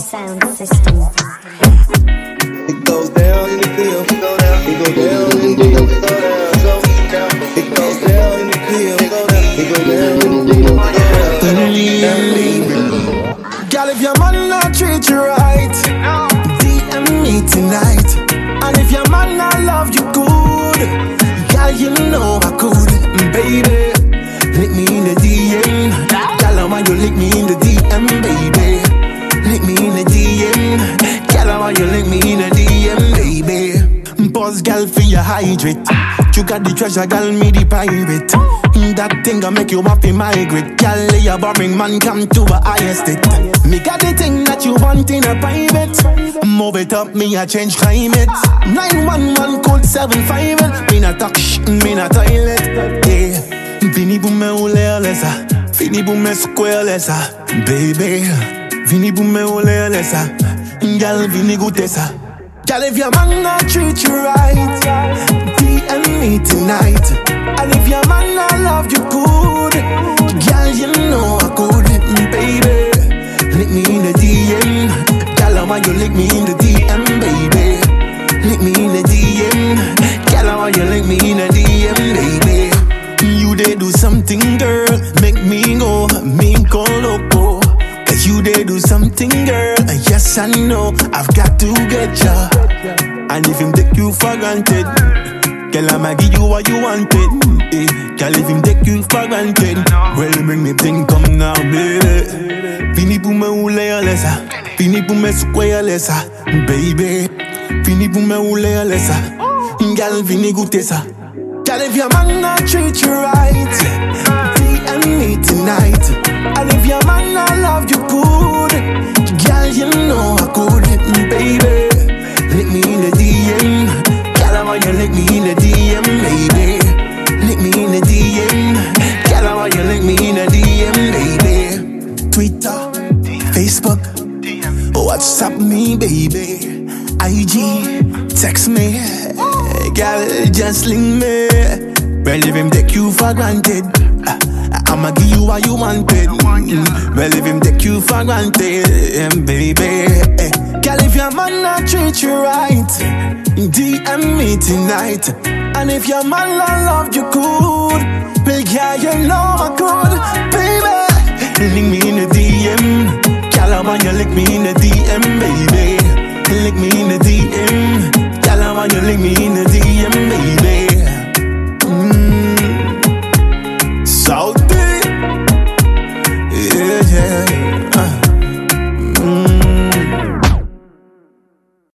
sound system. It goes down in the field. It goes down. It goes down in the field. It goes down. So it goes down in the field. It goes down. It goes down in the field. Girl, if your man not treat you right, DM me tonight. And if your man not love you good, girl, you know I could, DM, baby. Lick me in the DM, girl, I want you lick me in the DM, baby. Buzz, girl, for your hydrate. You got the treasure, girl, me the pirate. That thing I make you happy migrate. Girl, a boring man come to a higher state. Me got the thing that you want in a private. Move it up, me a change climate. 911 code 75. Me not talk shit, me not toilet. Yeah. Vini pou me oule lesa. Vini pou me square lesa. Baby. Vini pou me oule lesa. Girl, vini goûter ça. Girl, if your man not treat you right, DM me tonight. And if your man not love you good, girl, you know I could, baby. Lick me in the DM, girl, I want you lick me in the DM, loco. You they do something, girl. Yes, I know I've got to get ya. And if him take you for granted, girl, I'ma give you what you wanted. Eh, girl, if him take you for granted, well, bring me thing come now, baby. Fini pour me rouler lesa, fini pour me square lesa, baby. Fini pour me rouler lesa, girl, fini goûter ça. Girl, if your man not treat you right, DM me tonight. And if your WhatsApp me, baby. IG, text me, girl, just link me. Well, if him take you for granted, uh, I'ma give you what you wanted. Mm, Well, if him take you for granted, baby. Girl, if your man not treat you right, DM me tonight. And if your man not love you good, well, yeah, you know in the DM, baby. Lick me in the DM. Girl, I want you lick me in the DM, baby. Mm. Salty. Yeah, yeah.